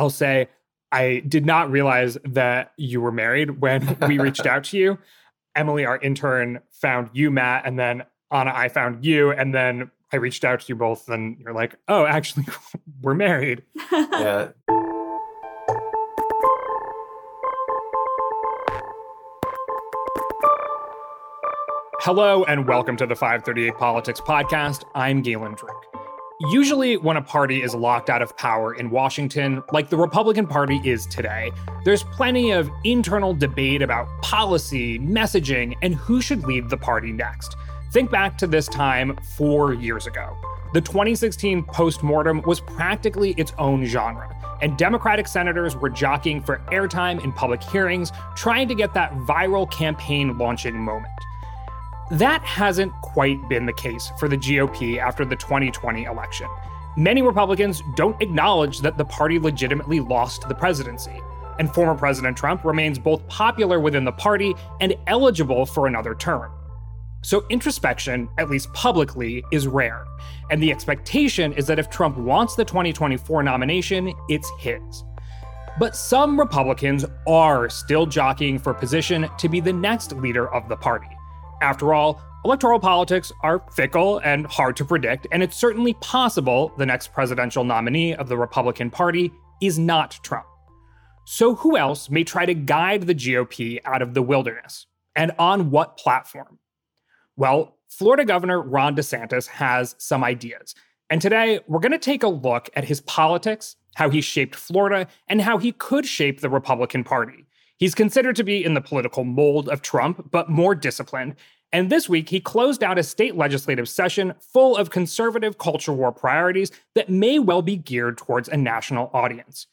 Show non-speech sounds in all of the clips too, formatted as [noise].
I'll say I did not realize that you were married when we [laughs] reached out to you. Emily, our intern, found you, Matt, and then Ana, I found you, and then I reached out to you both, and you're like, "Oh, actually, [laughs] we're married." yeah. [laughs] Hello, and welcome to the 538 Politics Podcast. I'm Galen Druk. Usually, when a party is locked out of power in Washington, like the Republican Party is today, there's plenty of internal debate about policy, messaging, and who should lead the party next. Think back to this time four years ago. The 2016 postmortem was practically its own genre, and Democratic senators were jockeying for airtime in public hearings, trying to get that viral campaign launching moment. That hasn't quite been the case for the GOP after the 2020 election. Many Republicans don't acknowledge that the party legitimately lost the presidency. And former President Trump remains both popular within the party and eligible for another term. So, introspection, at least publicly, is rare. And the expectation is that if Trump wants the 2024 nomination, it's his. But some Republicans are still jockeying for position to be the next leader of the party. After all, electoral politics are fickle and hard to predict, and it's certainly possible the next presidential nominee of the Republican Party is not Trump. So, who else may try to guide the GOP out of the wilderness? And on what platform? Well, Florida Governor Ron DeSantis has some ideas. And today, we're going to take a look at his politics, how he shaped Florida, and how he could shape the Republican Party. He's considered to be in the political mold of Trump, but more disciplined. And this week, he closed out a state legislative session full of conservative culture war priorities that may well be geared towards a national audience.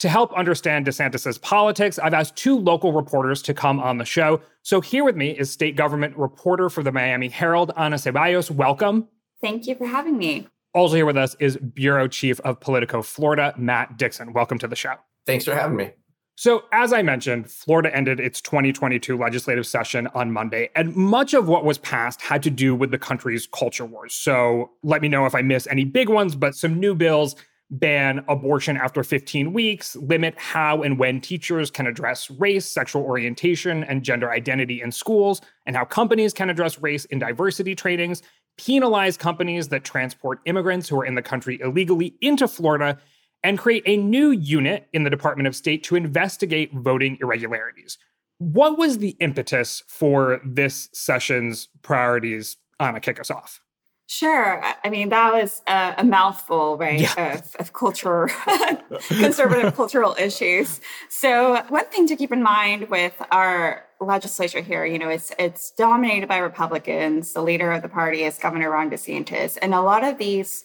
To help understand DeSantis's politics, I've asked two local reporters to come on the show. So here with me is state government reporter for the Miami Herald, Ana Ceballos. Welcome. Thank you for having me. Also here with us is Bureau Chief of Politico Florida, Matt Dixon. Welcome to the show. Thanks for having me. So, as I mentioned, Florida ended its 2022 legislative session on Monday, and much of what was passed had to do with the country's culture wars. So, let me know if I miss any big ones, but some new bills ban abortion after 15 weeks, limit how and when teachers can address race, sexual orientation, and gender identity in schools, and how companies can address race in diversity trainings, penalize companies that transport immigrants who are in the country illegally into Florida and create a new unit in the Department of State to investigate voting irregularities. What was the impetus for this session's priorities? Ana, kick us off. Sure. I mean, that was a, a mouthful, right, yeah. of, of culture, [laughs] conservative cultural issues. So, one thing to keep in mind with our legislature here, you know, it's it's dominated by Republicans. The leader of the party is Governor Ron DeSantis, and a lot of these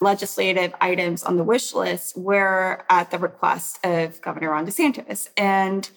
legislative items on the wish list were at the request of Governor Ron DeSantis. And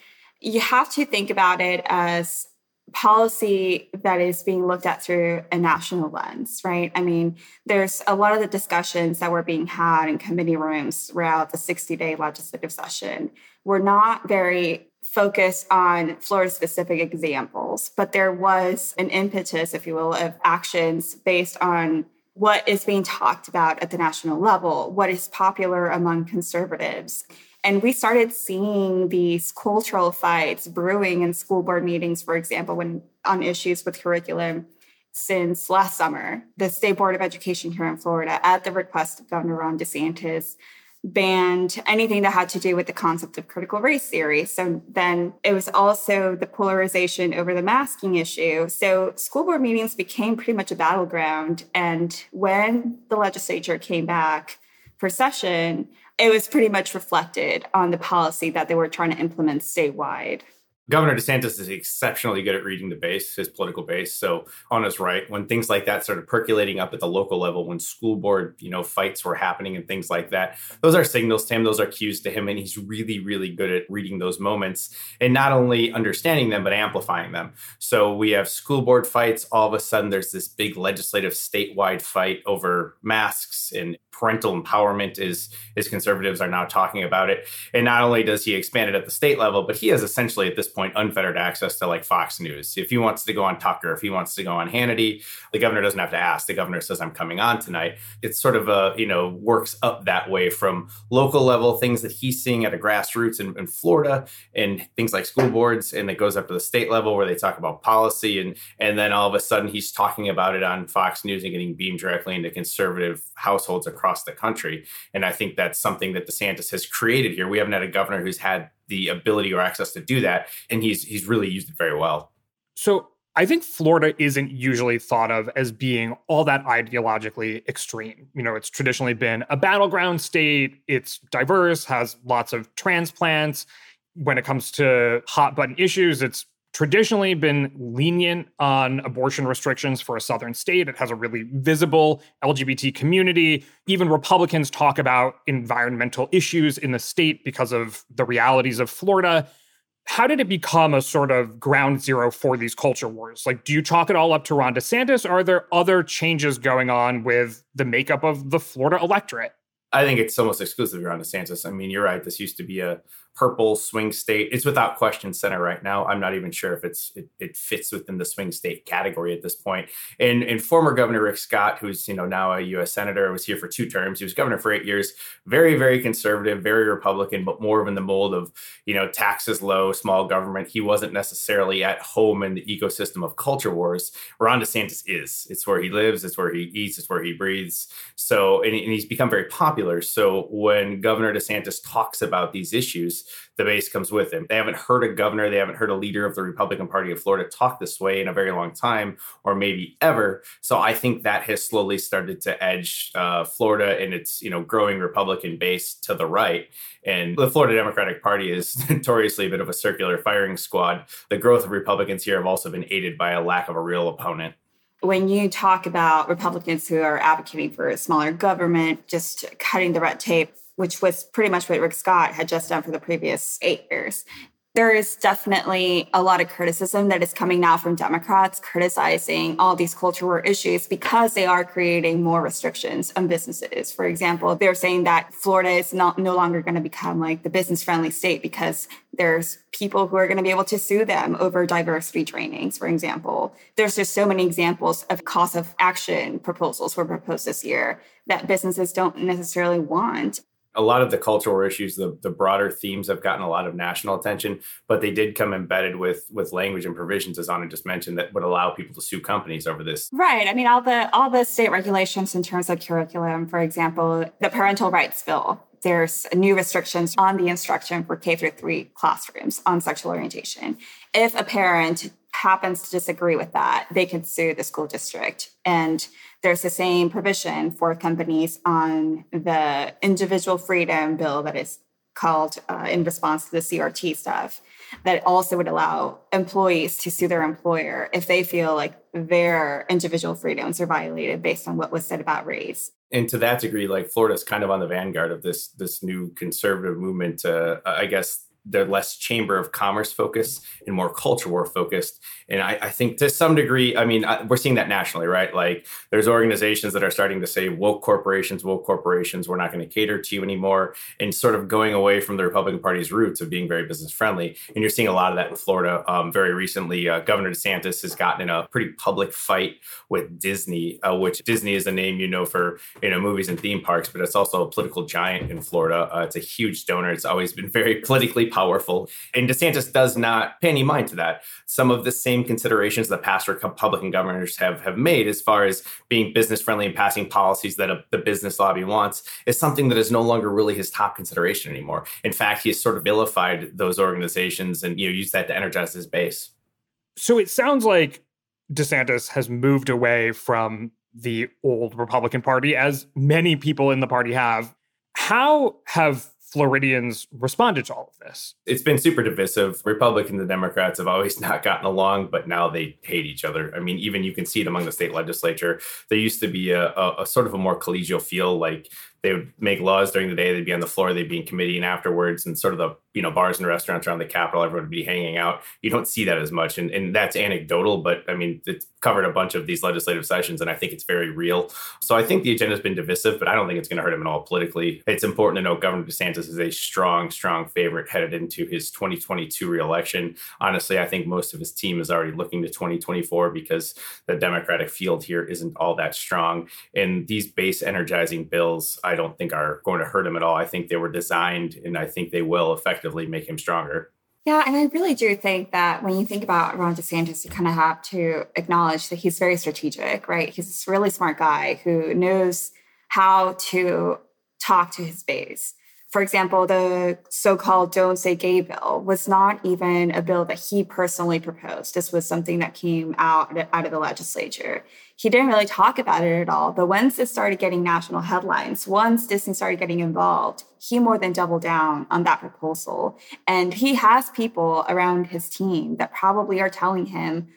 you have to think about it as policy that is being looked at through a national lens, right? I mean, there's a lot of the discussions that were being had in committee rooms throughout the 60 day legislative session were not very focused on Florida specific examples, but there was an impetus, if you will, of actions based on what is being talked about at the national level, what is popular among conservatives. And we started seeing these cultural fights brewing in school board meetings, for example, when on issues with curriculum since last summer. The State Board of Education here in Florida, at the request of Governor Ron DeSantis, banned anything that had to do with the concept of critical race theory. So then it was also the polarization over the masking issue. So school board meetings became pretty much a battleground. And when the legislature came back for session, it was pretty much reflected on the policy that they were trying to implement statewide. Governor DeSantis is exceptionally good at reading the base, his political base. So on his right, when things like that started percolating up at the local level, when school board, you know, fights were happening and things like that, those are signals to him, those are cues to him, and he's really, really good at reading those moments and not only understanding them but amplifying them. So we have school board fights. All of a sudden, there's this big legislative statewide fight over masks and parental empowerment is is conservatives are now talking about it and not only does he expand it at the state level but he has essentially at this point unfettered access to like Fox News. If he wants to go on Tucker, if he wants to go on Hannity, the governor doesn't have to ask. The governor says, I'm coming on tonight. It's sort of a, you know, works up that way from local level, things that he's seeing at a grassroots in, in Florida and things like school boards. And it goes up to the state level where they talk about policy. And, and then all of a sudden he's talking about it on Fox News and getting beamed directly into conservative households across the country. And I think that's something that DeSantis has created here. We haven't had a governor who's had the ability or access to do that, and he's he's really used it very well. So I think Florida isn't usually thought of as being all that ideologically extreme. You know, it's traditionally been a battleground state. It's diverse, has lots of transplants. When it comes to hot button issues, it's traditionally been lenient on abortion restrictions for a southern state. It has a really visible LGBT community. Even Republicans talk about environmental issues in the state because of the realities of Florida. How did it become a sort of ground zero for these culture wars? Like, do you chalk it all up to Ron DeSantis? Or are there other changes going on with the makeup of the Florida electorate? I think it's almost exclusively Ron DeSantis. I mean, you're right. This used to be a purple swing state. It's without question center right now. I'm not even sure if it's it, it, fits within the swing state category at this point. And, and former Governor Rick Scott, who's you know now a U.S. senator, was here for two terms. He was governor for eight years. Very very conservative, very Republican, but more of in the mold of you know taxes low, small government. He wasn't necessarily at home in the ecosystem of culture wars. Ron DeSantis is. It's where he lives. It's where he eats. It's where he breathes. So and, and he's become very popular. So when Governor DeSantis talks about these issues the base comes with him. They haven't heard a governor, they haven't heard a leader of the Republican Party of Florida talk this way in a very long time, or maybe ever. So I think that has slowly started to edge uh, Florida and its you know growing Republican base to the right. And the Florida Democratic Party is [laughs] notoriously a bit of a circular firing squad. The growth of Republicans here have also been aided by a lack of a real opponent when you talk about Republicans who are advocating for a smaller government, just cutting the red tape, which was pretty much what Rick Scott had just done for the previous eight years. There is definitely a lot of criticism that is coming now from Democrats criticizing all these culture war issues because they are creating more restrictions on businesses. For example, they're saying that Florida is not no longer going to become like the business friendly state because there's people who are going to be able to sue them over diversity trainings, for example. There's just so many examples of cost of action proposals were proposed this year that businesses don't necessarily want a lot of the cultural issues, the, the broader themes have gotten a lot of national attention, but they did come embedded with with language and provisions, as Ana just mentioned, that would allow people to sue companies over this. Right. I mean, all the all the state regulations in terms of curriculum, for example, the parental rights bill. There's new restrictions on the instruction for K through three classrooms on sexual orientation. If a parent happens to disagree with that, they can sue the school district. And there's the same provision for companies on the individual freedom bill that is called uh, in response to the CRT stuff that also would allow employees to sue their employer if they feel like their individual freedoms are violated based on what was said about race. And to that degree, like Florida's kind of on the vanguard of this this new conservative movement. Uh, I guess they're less chamber of commerce focused and more culture war focused. And I, I think to some degree, I mean, I, we're seeing that nationally, right? Like there's organizations that are starting to say woke corporations, woke corporations, we're not going to cater to you anymore, and sort of going away from the Republican Party's roots of being very business friendly. And you're seeing a lot of that in Florida. Um, very recently, uh, Governor DeSantis has gotten in a pretty public fight with Disney, uh, which Disney is a name you know for you know movies and theme parks, but it's also a political giant in Florida. Uh, it's a huge donor. It's always been very [laughs] politically powerful. And DeSantis does not pay any mind to that. Some of the same considerations that past Republican governors have, have made as far as being business friendly and passing policies that a, the business lobby wants is something that is no longer really his top consideration anymore. In fact, he has sort of vilified those organizations and you know used that to energize his base. So it sounds like DeSantis has moved away from the old Republican Party, as many people in the party have. How have Floridians responded to all of this? It's been super divisive. Republicans and Democrats have always [laughs] not gotten along, but now they hate each other. I mean, even you can see it among the state legislature. There used to be a, a, a sort of a more collegial feel, like they would make laws during the day. They'd be on the floor. They'd be in committee, and afterwards, and sort of the you know bars and restaurants around the Capitol, everyone would be hanging out. You don't see that as much, and and that's anecdotal, but I mean, it's covered a bunch of these legislative sessions, and I think it's very real. So I think the agenda has been divisive, but I don't think it's going to hurt him at all politically. It's important to note Governor DeSantis is a strong, strong favorite headed into his 2022 reelection. Honestly, I think most of his team is already looking to 2024 because the Democratic field here isn't all that strong, and these base energizing bills. I don't think are going to hurt him at all. I think they were designed and I think they will effectively make him stronger. Yeah, and I really do think that when you think about Ron DeSantis, you kind of have to acknowledge that he's very strategic, right? He's a really smart guy who knows how to talk to his base. For example, the so called Don't Say Gay bill was not even a bill that he personally proposed. This was something that came out, out of the legislature. He didn't really talk about it at all. But once it started getting national headlines, once Disney started getting involved, he more than doubled down on that proposal. And he has people around his team that probably are telling him,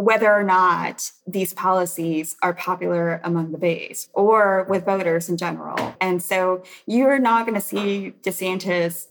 whether or not these policies are popular among the base or with voters in general. And so you're not going to see DeSantis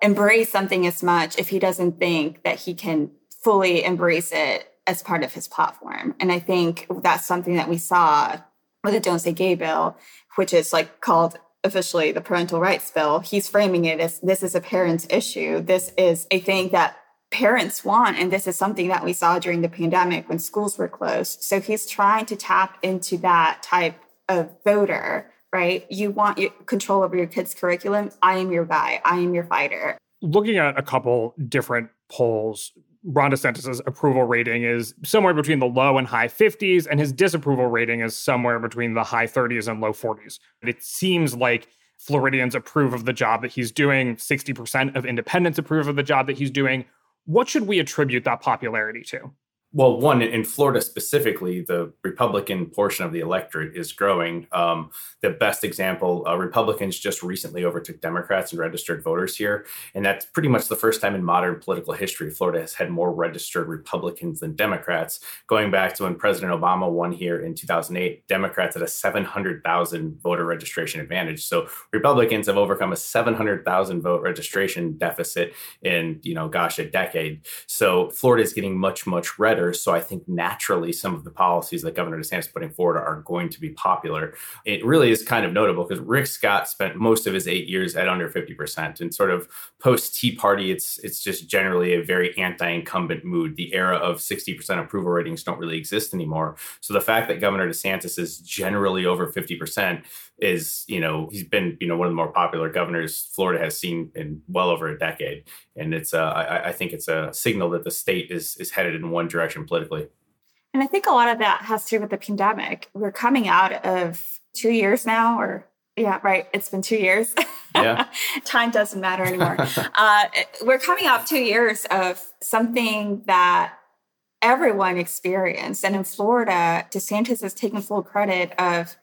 embrace something as much if he doesn't think that he can fully embrace it as part of his platform. And I think that's something that we saw with the Don't Say Gay bill, which is like called officially the parental rights bill. He's framing it as this is a parent's issue. This is a thing that parents want. And this is something that we saw during the pandemic when schools were closed. So he's trying to tap into that type of voter, right? You want control over your kid's curriculum. I am your guy. I am your fighter. Looking at a couple different polls, Ron DeSantis' approval rating is somewhere between the low and high 50s, and his disapproval rating is somewhere between the high 30s and low 40s. It seems like Floridians approve of the job that he's doing. 60% of independents approve of the job that he's doing. What should we attribute that popularity to? Well, one in Florida specifically, the Republican portion of the electorate is growing. Um, the best example, uh, Republicans just recently overtook Democrats and registered voters here, and that's pretty much the first time in modern political history Florida has had more registered Republicans than Democrats. Going back to when President Obama won here in 2008, Democrats had a 700,000 voter registration advantage. So Republicans have overcome a 700,000 vote registration deficit in, you know, gosh, a decade. So Florida is getting much, much redder so I think naturally some of the policies that Governor DeSantis is putting forward are going to be popular. It really is kind of notable because Rick Scott spent most of his eight years at under 50%. And sort of post Tea Party, it's it's just generally a very anti-incumbent mood. The era of 60% approval ratings don't really exist anymore. So the fact that Governor DeSantis is generally over 50% is, you know, he's been, you know, one of the more popular governors Florida has seen in well over a decade. And it's, uh, I, I think it's a signal that the state is is headed in one direction politically. And I think a lot of that has to do with the pandemic. We're coming out of two years now, or yeah, right. It's been two years. Yeah. [laughs] Time doesn't matter anymore. [laughs] uh, we're coming off two years of something that everyone experienced. And in Florida, DeSantis has taken full credit of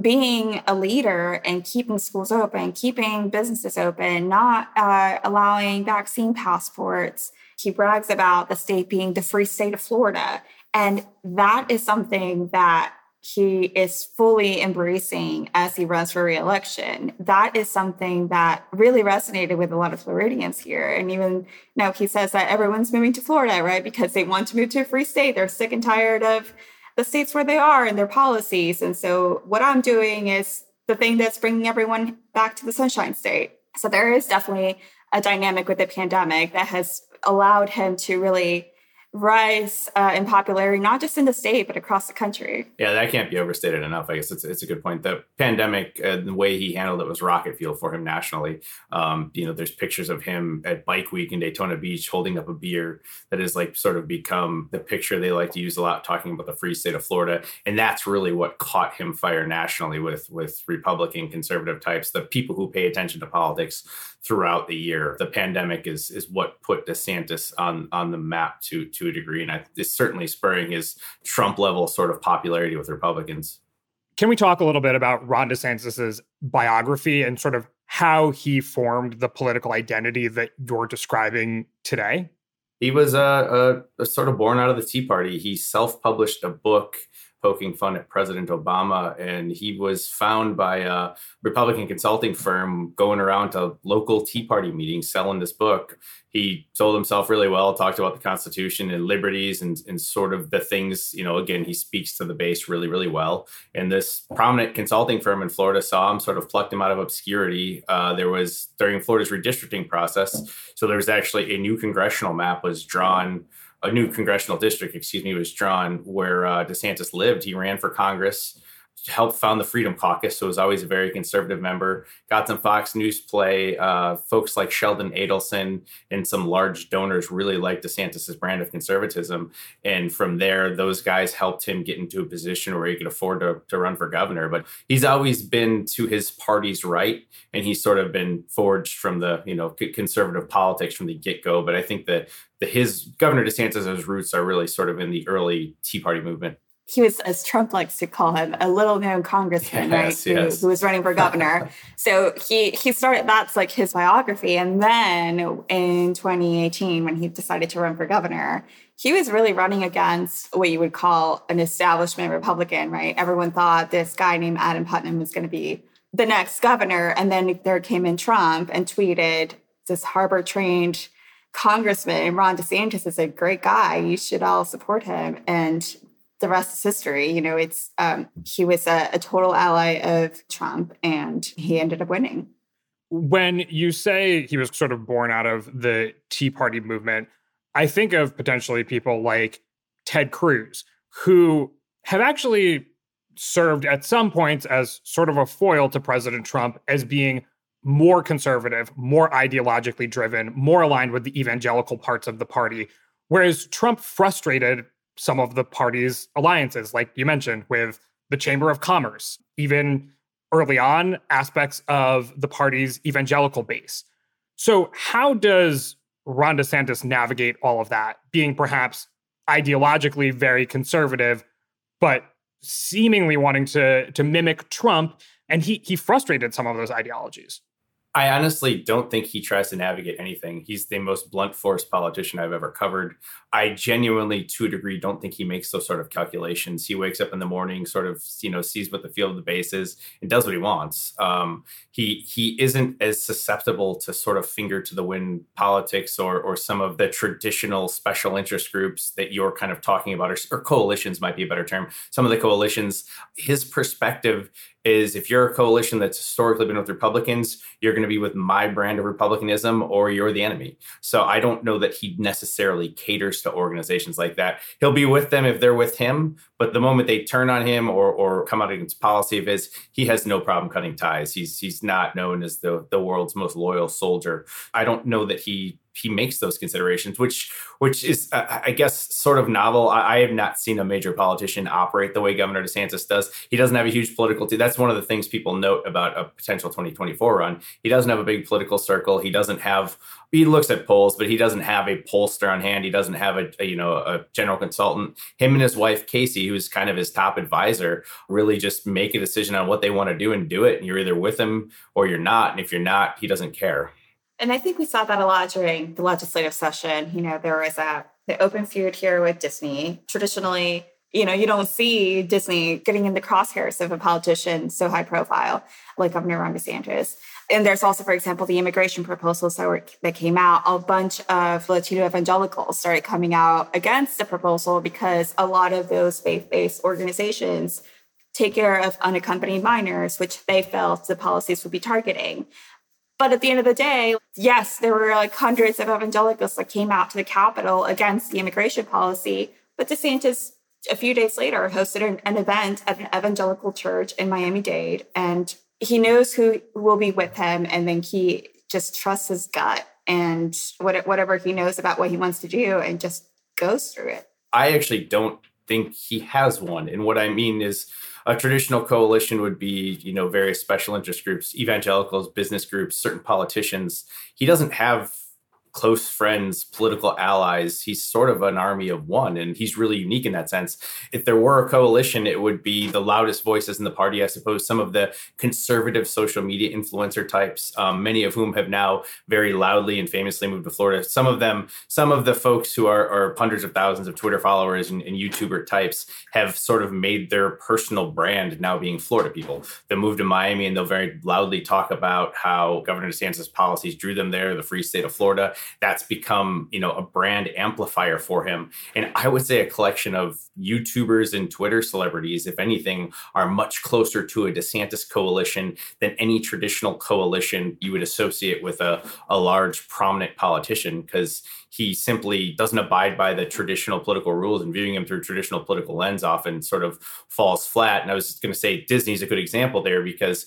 being a leader and keeping schools open, keeping businesses open, not uh, allowing vaccine passports. He brags about the state being the free state of Florida. And that is something that he is fully embracing as he runs for reelection. That is something that really resonated with a lot of Floridians here. And even now he says that everyone's moving to Florida, right? Because they want to move to a free state. They're sick and tired of the states where they are and their policies. And so what I'm doing is the thing that's bringing everyone back to the Sunshine State. So there is definitely a dynamic with the pandemic that has allowed him to really rise uh, in popularity, not just in the state, but across the country. Yeah, that can't be overstated enough. I guess it's, it's a good point. The pandemic, uh, the way he handled it was rocket fuel for him nationally. Um, you know, there's pictures of him at Bike Week in Daytona Beach holding up a beer that has like sort of become the picture they like to use a lot, talking about the free state of Florida. And that's really what caught him fire nationally with with Republican conservative types, the people who pay attention to politics throughout the year. The pandemic is is what put DeSantis on on the map to to a degree, and I, it's certainly spurring his Trump level sort of popularity with Republicans. Can we talk a little bit about Ron DeSantis's biography and sort of how he formed the political identity that you're describing today? He was a, a, a sort of born out of the Tea Party. He self-published a book poking fun at President Obama. And he was found by a Republican consulting firm going around to local Tea Party meetings selling this book. He sold himself really well, talked about the Constitution and liberties and, and sort of the things, you know, again, he speaks to the base really, really well. And this prominent consulting firm in Florida saw him, sort of plucked him out of obscurity. Uh, there was during Florida's redistricting process. So there was actually a new congressional map was drawn a new congressional district, excuse me, was drawn where uh, DeSantis lived. He ran for Congress helped found the Freedom Caucus, so was always a very conservative member. Got some Fox News play. Uh, folks like Sheldon Adelson and some large donors really liked DeSantis's brand of conservatism, and from there, those guys helped him get into a position where he could afford to, to run for governor. But he's always been to his party's right, and he's sort of been forged from the you know conservative politics from the get go. But I think that the, his Governor DeSantis's roots are really sort of in the early Tea Party movement he was, as Trump likes to call him, a little known congressman, yes, right? Yes. Who, who was running for governor. [laughs] so he he started that's like his biography. And then in 2018, when he decided to run for governor, he was really running against what you would call an establishment Republican, right? Everyone thought this guy named Adam Putnam was going to be the next governor. And then there came in Trump and tweeted this Harvard trained congressman, Ron DeSantis is a great guy. You should all support him. And the rest is history. You know, it's um, he was a, a total ally of Trump, and he ended up winning. When you say he was sort of born out of the Tea Party movement, I think of potentially people like Ted Cruz, who have actually served at some points as sort of a foil to President Trump as being more conservative, more ideologically driven, more aligned with the evangelical parts of the party. Whereas Trump frustrated some of the party's alliances, like you mentioned, with the Chamber of Commerce, even early on, aspects of the party's evangelical base. So, how does Ron DeSantis navigate all of that, being perhaps ideologically very conservative, but seemingly wanting to, to mimic Trump? And he, he frustrated some of those ideologies. I honestly don't think he tries to navigate anything. He's the most blunt force politician I've ever covered. I genuinely, to a degree, don't think he makes those sort of calculations. He wakes up in the morning, sort of, you know, sees what the field of the base is, and does what he wants. Um, he he isn't as susceptible to sort of finger to the wind politics or or some of the traditional special interest groups that you're kind of talking about, or, or coalitions might be a better term. Some of the coalitions, his perspective is if you're a coalition that's historically been with Republicans, you're going to be with my brand of Republicanism or you're the enemy. So I don't know that he necessarily caters to organizations like that. He'll be with them if they're with him, but the moment they turn on him or or come out against policy of his, he has no problem cutting ties. He's he's not known as the the world's most loyal soldier. I don't know that he he makes those considerations, which which is uh, I guess sort of novel. I, I, have not seen a major politician operate the way Governor DeSantis does. He doesn't have a huge political. T- that's one of the things people note about a potential 2024 run. He doesn't have a big political circle. He doesn't have. He looks at polls, but he doesn't have a pollster on hand. He doesn't have a, a you know a general consultant. Him and his wife Casey, who's kind of his top advisor, really just make a decision on what they want to do and do it. And you're either with him or you're not. And if you're not, he doesn't care. And I think we saw that a lot during the legislative session. You know, there was a the open feud here with Disney. Traditionally, you know, you don't see Disney getting in the crosshairs of a politician so high profile like Governor Ron DeSantis. And there's also, for example, the immigration proposals that, were, that came out. A bunch of Latino evangelicals started coming out against the proposal because a lot of those faith-based organizations take care of unaccompanied minors, which they felt the policies would be targeting. But at the end of the day, yes, there were like hundreds of evangelicals that came out to the Capitol against the immigration policy. But DeSantis, a few days later, hosted an, an event at an evangelical church in Miami Dade. And he knows who will be with him. And then he just trusts his gut and whatever he knows about what he wants to do and just goes through it. I actually don't think he has one. And what I mean is, a traditional coalition would be, you know, various special interest groups, evangelicals, business groups, certain politicians. He doesn't have close friends, political allies. He's sort of an army of one, and he's really unique in that sense. If there were a coalition, it would be the loudest voices in the party, I suppose, some of the conservative social media influencer types, um, many of whom have now very loudly and famously moved to Florida. Some of them, some of the folks who are, are hundreds of thousands of Twitter followers and, and YouTuber types have sort of made their personal brand now being Florida people. They move to Miami and they'll very loudly talk about how Governor DeSantis' policies drew them there, the free state of Florida that's become you know a brand amplifier for him. And i would say a collection of youtubers and twitter celebrities if anything are much closer to a desantis coalition than any traditional coalition you would associate with a, a large prominent politician because he simply doesn't abide by the traditional political rules and viewing him through traditional political lens often sort of falls flat. And i was just going to say disney's a good example there because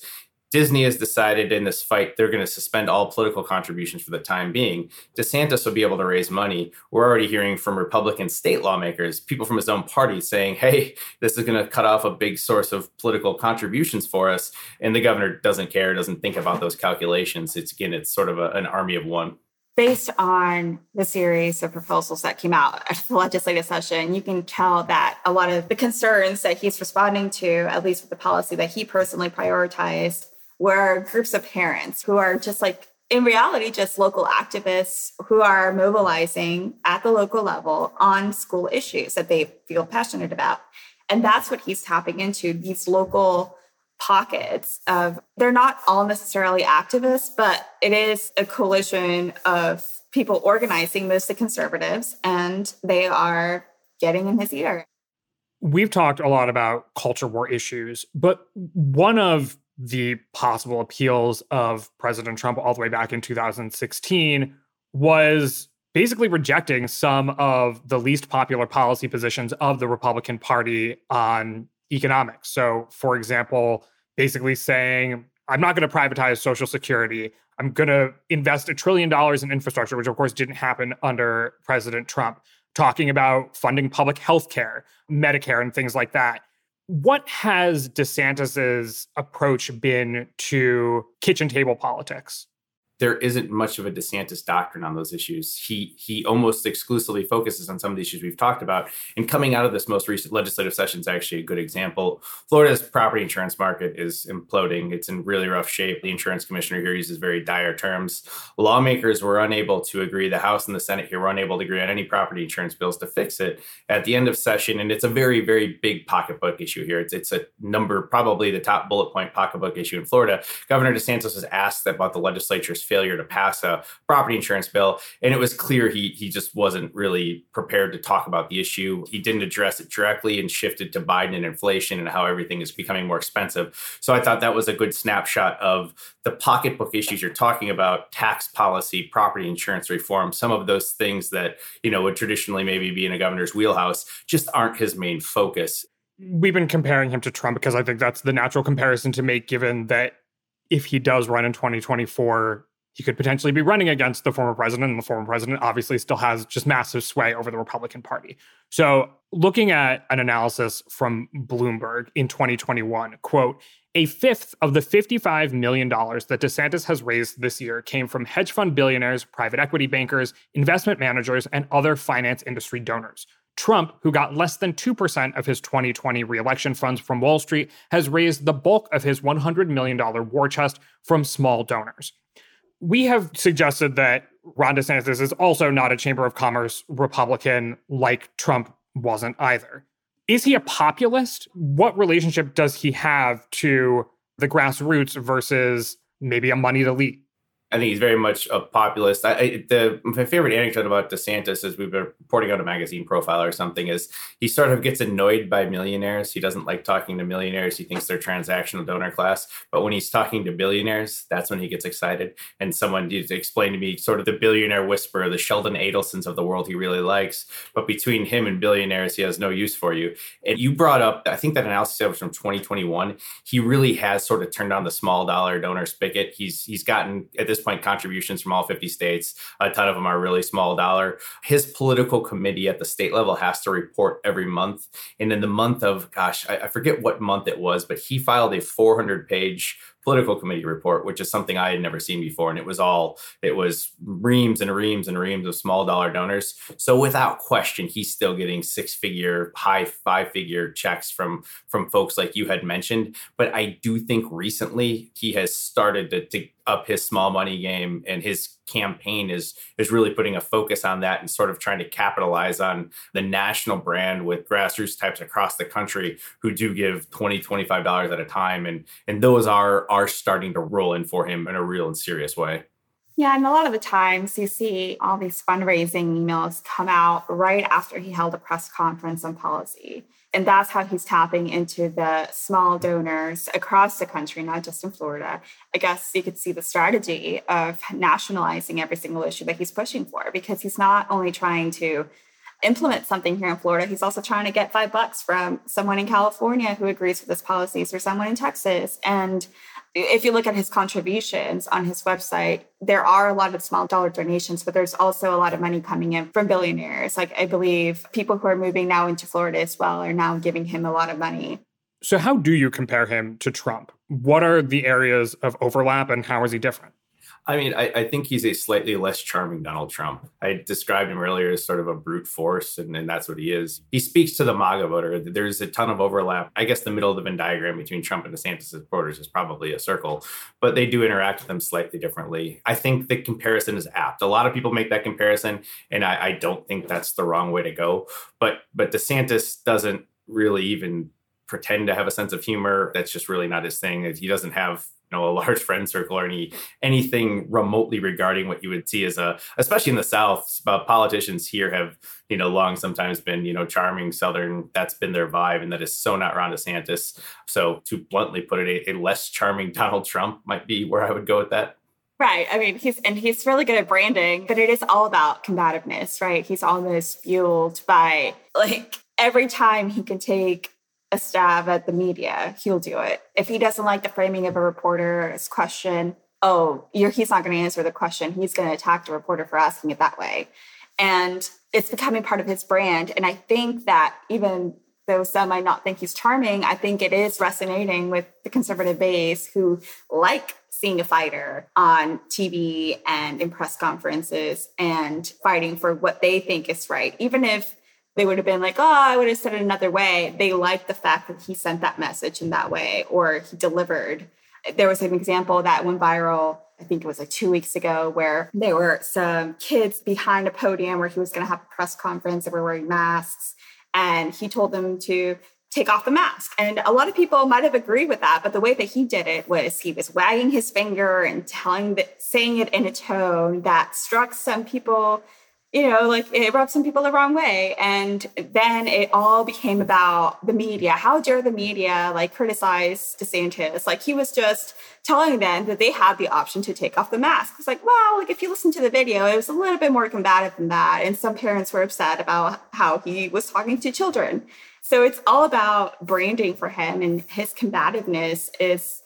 Disney has decided in this fight they're going to suspend all political contributions for the time being. DeSantis will be able to raise money. We're already hearing from Republican state lawmakers, people from his own party saying, hey, this is going to cut off a big source of political contributions for us. And the governor doesn't care, doesn't think about those calculations. It's again, it's sort of a, an army of one. Based on the series of proposals that came out at the legislative session, you can tell that a lot of the concerns that he's responding to, at least with the policy that he personally prioritized, were groups of parents who are just like in reality just local activists who are mobilizing at the local level on school issues that they feel passionate about. And that's what he's tapping into these local pockets of they're not all necessarily activists but it is a coalition of people organizing mostly conservatives and they are getting in his ear. We've talked a lot about culture war issues but one of the possible appeals of President Trump all the way back in 2016 was basically rejecting some of the least popular policy positions of the Republican Party on economics. So, for example, basically saying, I'm not going to privatize Social Security. I'm going to invest a trillion dollars in infrastructure, which of course didn't happen under President Trump, talking about funding public health care, Medicare, and things like that. What has DeSantis's approach been to kitchen table politics? There isn't much of a DeSantis doctrine on those issues. He he almost exclusively focuses on some of the issues we've talked about. And coming out of this most recent legislative session is actually a good example. Florida's property insurance market is imploding. It's in really rough shape. The insurance commissioner here uses very dire terms. Lawmakers were unable to agree. The House and the Senate here were unable to agree on any property insurance bills to fix it at the end of session. And it's a very very big pocketbook issue here. It's it's a number probably the top bullet point pocketbook issue in Florida. Governor DeSantis was asked about the legislature's failure to pass a property insurance bill. And it was clear he he just wasn't really prepared to talk about the issue. He didn't address it directly and shifted to Biden and inflation and how everything is becoming more expensive. So I thought that was a good snapshot of the pocketbook issues you're talking about, tax policy, property insurance reform, some of those things that, you know, would traditionally maybe be in a governor's wheelhouse just aren't his main focus we've been comparing him to Trump because I think that's the natural comparison to make, given that if he does run in 2024, he could potentially be running against the former president, and the former president obviously still has just massive sway over the Republican Party. So, looking at an analysis from Bloomberg in 2021, quote, a fifth of the $55 million that DeSantis has raised this year came from hedge fund billionaires, private equity bankers, investment managers, and other finance industry donors. Trump, who got less than 2% of his 2020 reelection funds from Wall Street, has raised the bulk of his $100 million war chest from small donors we have suggested that Ron DeSantis is also not a Chamber of Commerce Republican like Trump wasn't either. Is he a populist? What relationship does he have to the grassroots versus maybe a moneyed elite? I think he's very much a populist. I, I, the my favorite anecdote about DeSantis is we've been reporting on a magazine profile or something is he sort of gets annoyed by millionaires. He doesn't like talking to millionaires. He thinks they're transactional donor class. But when he's talking to billionaires, that's when he gets excited. And someone explained to explain to me sort of the billionaire whisperer, the Sheldon Adelsons of the world he really likes. But between him and billionaires, he has no use for you. And you brought up, I think that analysis was from 2021. He really has sort of turned on the small dollar donor spigot. He's he's gotten at this this point contributions from all 50 states. A ton of them are really small dollar. His political committee at the state level has to report every month. And in the month of, gosh, I, I forget what month it was, but he filed a 400 page political committee report, which is something I had never seen before. And it was all, it was reams and reams and reams of small dollar donors. So without question, he's still getting six figure, high five figure checks from, from folks like you had mentioned. But I do think recently he has started to, to up his small money game and his campaign is is really putting a focus on that and sort of trying to capitalize on the national brand with grassroots types across the country who do give 20 25 dollars at a time. And and those are are starting to roll in for him in a real and serious way yeah, and a lot of the times you see all these fundraising emails come out right after he held a press conference on policy. And that's how he's tapping into the small donors across the country, not just in Florida. I guess you could see the strategy of nationalizing every single issue that he's pushing for because he's not only trying to implement something here in Florida, he's also trying to get five bucks from someone in California who agrees with his policies or someone in Texas. And if you look at his contributions on his website, there are a lot of small dollar donations, but there's also a lot of money coming in from billionaires. Like I believe people who are moving now into Florida as well are now giving him a lot of money. So, how do you compare him to Trump? What are the areas of overlap and how is he different? I mean, I, I, think he's a slightly less charming Donald Trump. I described him earlier as sort of a brute force, and, and, that's what he is. He speaks to the MAGA voter. There's a ton of overlap. I guess the middle of the Venn diagram between Trump and DeSantis supporters is probably a circle, but they do interact with them slightly differently. I think the comparison is apt. A lot of people make that comparison, and I, I don't think that's the wrong way to go. But but DeSantis doesn't really even pretend to have a sense of humor. That's just really not his thing. He doesn't have know a large [laughs] friend circle or any anything remotely regarding what you would see as a especially in the south uh, politicians here have you know long sometimes been you know charming southern that's been their vibe and that is so not ron desantis so to bluntly put it a, a less charming [laughs] donald trump might be where i would go with that Right. I mean, he's and he's really good at branding, but it is all about combativeness, right? He's almost fueled by like every time he can take a stab at the media, he'll do it. If he doesn't like the framing of a reporter's question, oh, he's not going to answer the question. He's going to attack the reporter for asking it that way. And it's becoming part of his brand. And I think that even though some might not think he's charming, I think it is resonating with the conservative base who like seeing a fighter on TV and in press conferences and fighting for what they think is right, even if they would have been like, oh, I would have said it another way. They liked the fact that he sent that message in that way or he delivered. There was an example that went viral, I think it was like two weeks ago, where there were some kids behind a podium where he was going to have a press conference that were wearing masks. And he told them to take off the mask. And a lot of people might have agreed with that, but the way that he did it was he was wagging his finger and telling saying it in a tone that struck some people you know, like it rubbed some people the wrong way. And then it all became about the media. How dare the media like criticize DeSantis? Like he was just telling them that they had the option to take off the mask. It's like, well, like if you listen to the video, it was a little bit more combative than that. And some parents were upset about how he was talking to children. So it's all about branding for him and his combativeness is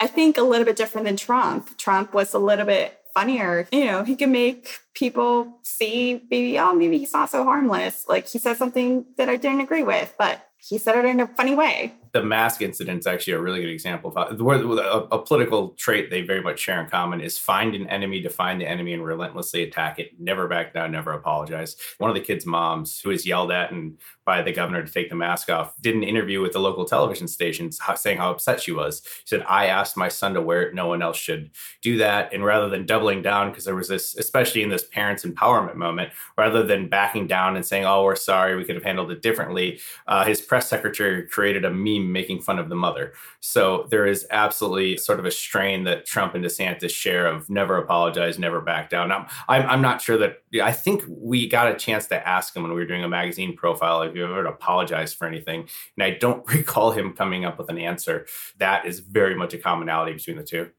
I think a little bit different than Trump. Trump was a little bit funnier. You know, he can make people see maybe, oh, maybe he's not so harmless. Like he said something that I didn't agree with, but he said it in a funny way the mask incident is actually a really good example of how, a, a, political trait they very much share in common is find an enemy, define the enemy, and relentlessly attack it. Never back down, never apologize. One of the kids' moms, who was yelled at and by the governor to take the mask off, did an interview with the local television stations saying how upset she was. She said, "I asked my son to wear it. No one else should do that." And rather than doubling down, because there was this, especially in this parents' empowerment moment, rather than backing down and saying, "Oh, we're sorry, we could have handled it differently," uh, his press secretary created a meme making fun of the mother. So there is absolutely sort of a strain that Trump and DeSantis share of never apologize, never back down. Now, I'm, I'm not sure that I think we got a chance to ask him when we were doing a magazine profile if you ever apologized for anything. And I don't [laughs] recall him coming up with an answer. That is very much a commonality between the two.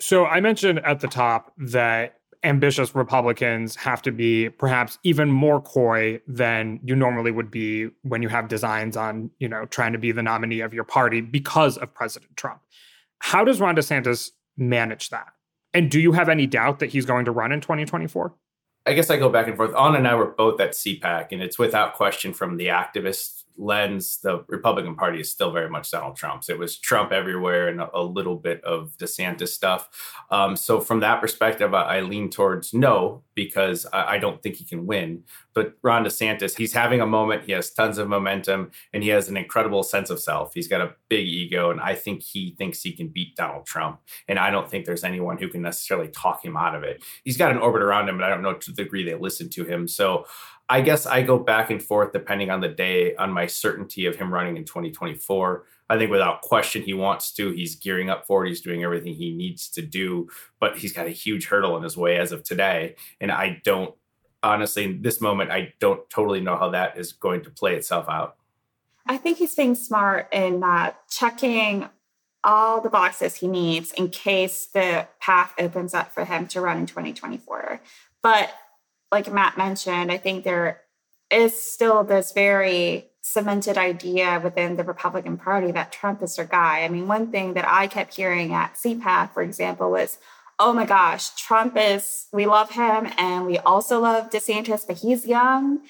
So I mentioned at the top that ambitious Republicans have to be perhaps even more coy than you normally would be when you have designs on, you know, trying to be the nominee of your party because of President Trump. How does Ron DeSantis manage that? And do you have any doubt that he's going to run in 2024? I guess I go back and forth. Ana and I were both at CPAC, and it's without question from the activist lens, the Republican Party is still very much Donald Trump's. It was Trump everywhere and a, a little bit of DeSantis stuff. Um, so from that perspective, I, I lean towards no because I, I, don't think he can win. But Ron DeSantis, he's having a moment. He has tons of momentum and he has an incredible sense of self. He's got a big ego, and I think he thinks he can beat Donald Trump. And I don't think there's anyone who can necessarily talk him out of it. He's got an orbit around him, but I don't know to the degree they listen to him. So I guess I go back and forth depending on the day on my certainty of him running in 2024. I think without question he wants to. He's gearing up for it. He's doing everything he needs to do, but he's got a huge hurdle in his way as of today. And I don't honestly, in this moment, I don't totally know how that is going to play itself out. I think he's being smart in that checking all the boxes he needs in case the path opens up for him to run in 2024. But like Matt mentioned, I think there is still this very cemented idea within the Republican Party that Trump is their guy. I mean, one thing that I kept hearing at CPAC, for example, was, oh my gosh, Trump is, we love him and we also love DeSantis, but he's young.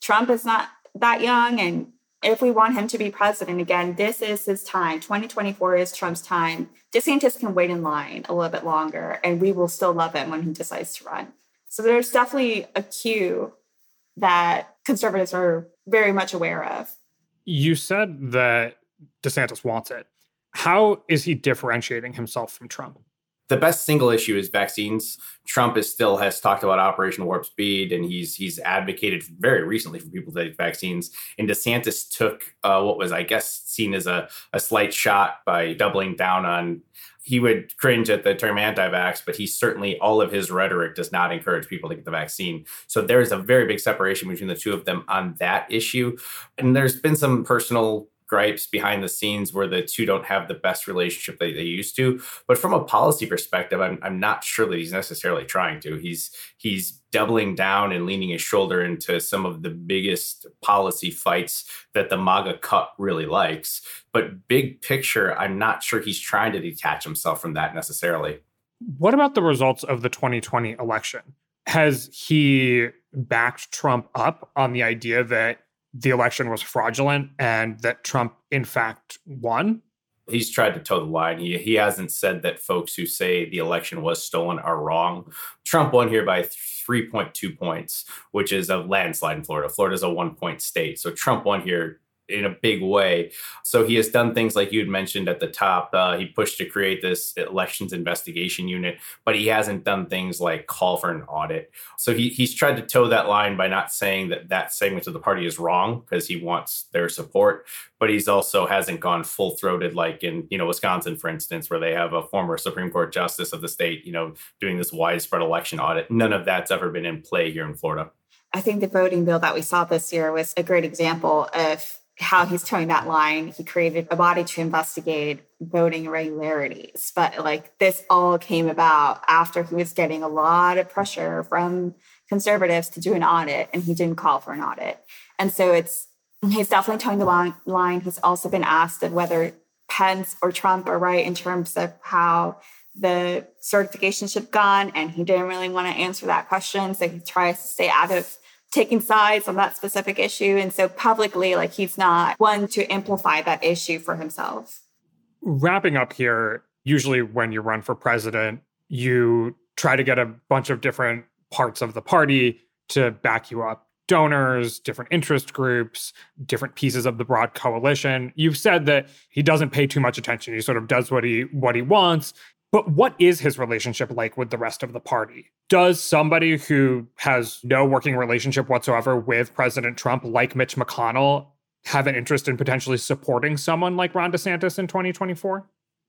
Trump is not that young. And if we want him to be president again, this is his time. 2024 is Trump's time. DeSantis can wait in line a little bit longer and we will still love him when he decides to run. So there's definitely a cue that conservatives are very much aware of. You said that DeSantis wants it. How is he differentiating himself from Trump? the best single issue is vaccines. Trump is still has talked about Operation Warp Speed, and he's he's advocated very recently for people to take vaccines. And DeSantis took uh, what was, I guess, seen as a, a slight shot by doubling down on. He would cringe at the term anti-vax, but he certainly all of his rhetoric does not encourage people to get the vaccine. So there is a very big separation between the two of them on that issue. And there's been some personal gripes behind the scenes where the two don't have the best relationship that they used to. But from a policy perspective, I'm, I'm not sure that he's necessarily trying to. He's he's doubling down and leaning his shoulder into some of the biggest policy fights that the MAGA cut really likes. But big picture, I'm not sure he's trying to detach himself from that necessarily. What about the results of the 2020 election? Has he backed Trump up on the idea that the election was fraudulent and that Trump, in fact, won? He's tried to toe the line. He, he hasn't said that folks who say the election was stolen are wrong. Trump won here by 3.2 points, which is a landslide in Florida. Florida's a one point state. So Trump won here in a big way. So he has done things like you had mentioned at the top. Uh, he pushed to create this elections investigation unit, but he hasn't done things like call for an audit. So he, he's tried to toe that line by not saying that that segment of the party is wrong because he wants their support, but he's also hasn't gone full throated like in you know Wisconsin, for instance, where they have a former Supreme Court justice of the state, you know, doing this widespread election audit. None of that's ever been in play here in Florida. I think the voting bill that we saw this year was a great example of how he's toeing that line. He created a body to investigate voting irregularities. But like this all came about after he was getting a lot of pressure from conservatives to do an audit and he didn't call for an audit. And so it's he's definitely toeing the line. He's also been asked of whether Pence or Trump are right in terms of how the certification should have gone. And he didn't really want to answer that question. So he tries to stay out of taking sides on that specific issue. And so publicly, like he's not one to amplify that issue for himself. Wrapping up here, usually when you run for president, you try to get a bunch of different parts of the party to back you up donors, different interest groups, different pieces of the broad coalition. You've said that he doesn't pay too much attention. He sort of does what he what he wants. But what is his relationship like with the rest of the party? Does somebody who has no working relationship whatsoever with President Trump, like Mitch McConnell, have an interest in potentially supporting someone like Ron DeSantis in 2024?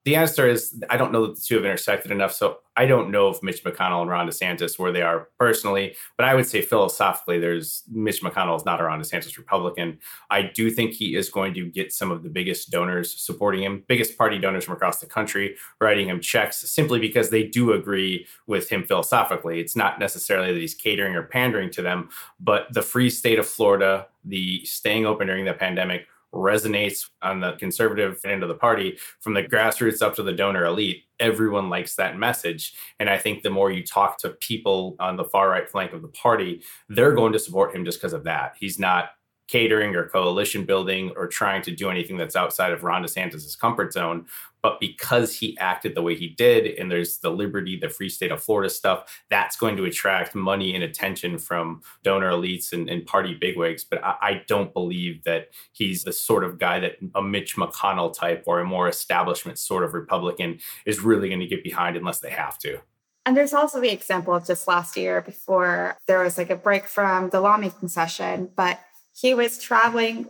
The answer is I don't know that the two have intersected enough. So I don't know if Mitch McConnell and Ron DeSantis where they are personally, but I would say philosophically, there's Mitch McConnell is not a Ron DeSantis Republican. I do think he is going to get some of the biggest donors supporting him, biggest party donors from across the country, writing him checks simply because they do agree with him philosophically. It's not necessarily that he's catering or pandering to them, but the free state of Florida, the staying open during the pandemic resonates on the conservative end of the party from the grassroots up to the donor elite everyone likes that message. And i think the more you talk to people on the far right flank of the party they're going to support him just because of that. He's not catering or coalition building or trying to do anything that's outside of Ron DeSantis' comfort zone. But because he acted the way he did, and there's the liberty, the free state of Florida stuff, that's going to attract money and attention from donor elites and, and party bigwigs. But I, I, don't believe that he's the sort of guy that a Mitch McConnell type or a more establishment sort of Republican is really going to get behind unless they have to. And there's also the example of just last year before there was like a break from the lawmaking session, but he was traveling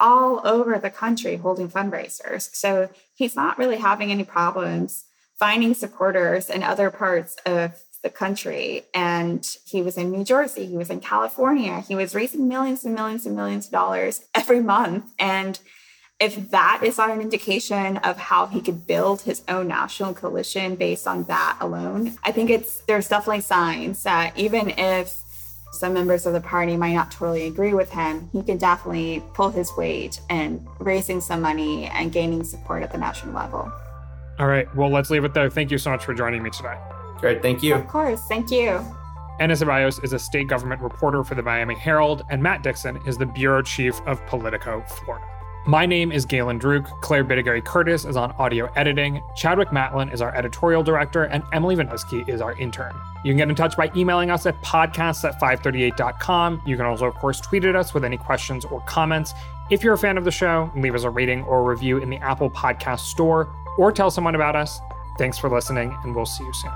all over the country holding fundraisers. So he's not really having any problems finding supporters in other parts of the country. And he was in New Jersey, he was in California, he was raising millions and millions and millions of dollars every month. And if that is not an indication of how he could build his own national coalition based on that alone, I think it's there's definitely signs that even if some members of the party might not totally agree with him, he can definitely pull his weight and raising some money and gaining support at the national level. All right. Well, let's leave it there. Thank you so much for joining me today. Great. Thank you. Of course. Thank you. Ana Ceballos is a state government reporter for the Miami Herald, and Matt Dixon is the bureau chief of Politico Florida. My name is Galen Druke. Claire Bidigare-Curtis is on audio editing. Chadwick Matlin is our editorial director, and Emily Vanuski is our intern. You can get in touch by emailing us at podcasts at 538.com. You can also, of course, tweet at us with any questions or comments. If you're a fan of the show, leave us a rating or a review in the Apple Podcast Store or tell someone about us. Thanks for listening, and we'll see you soon.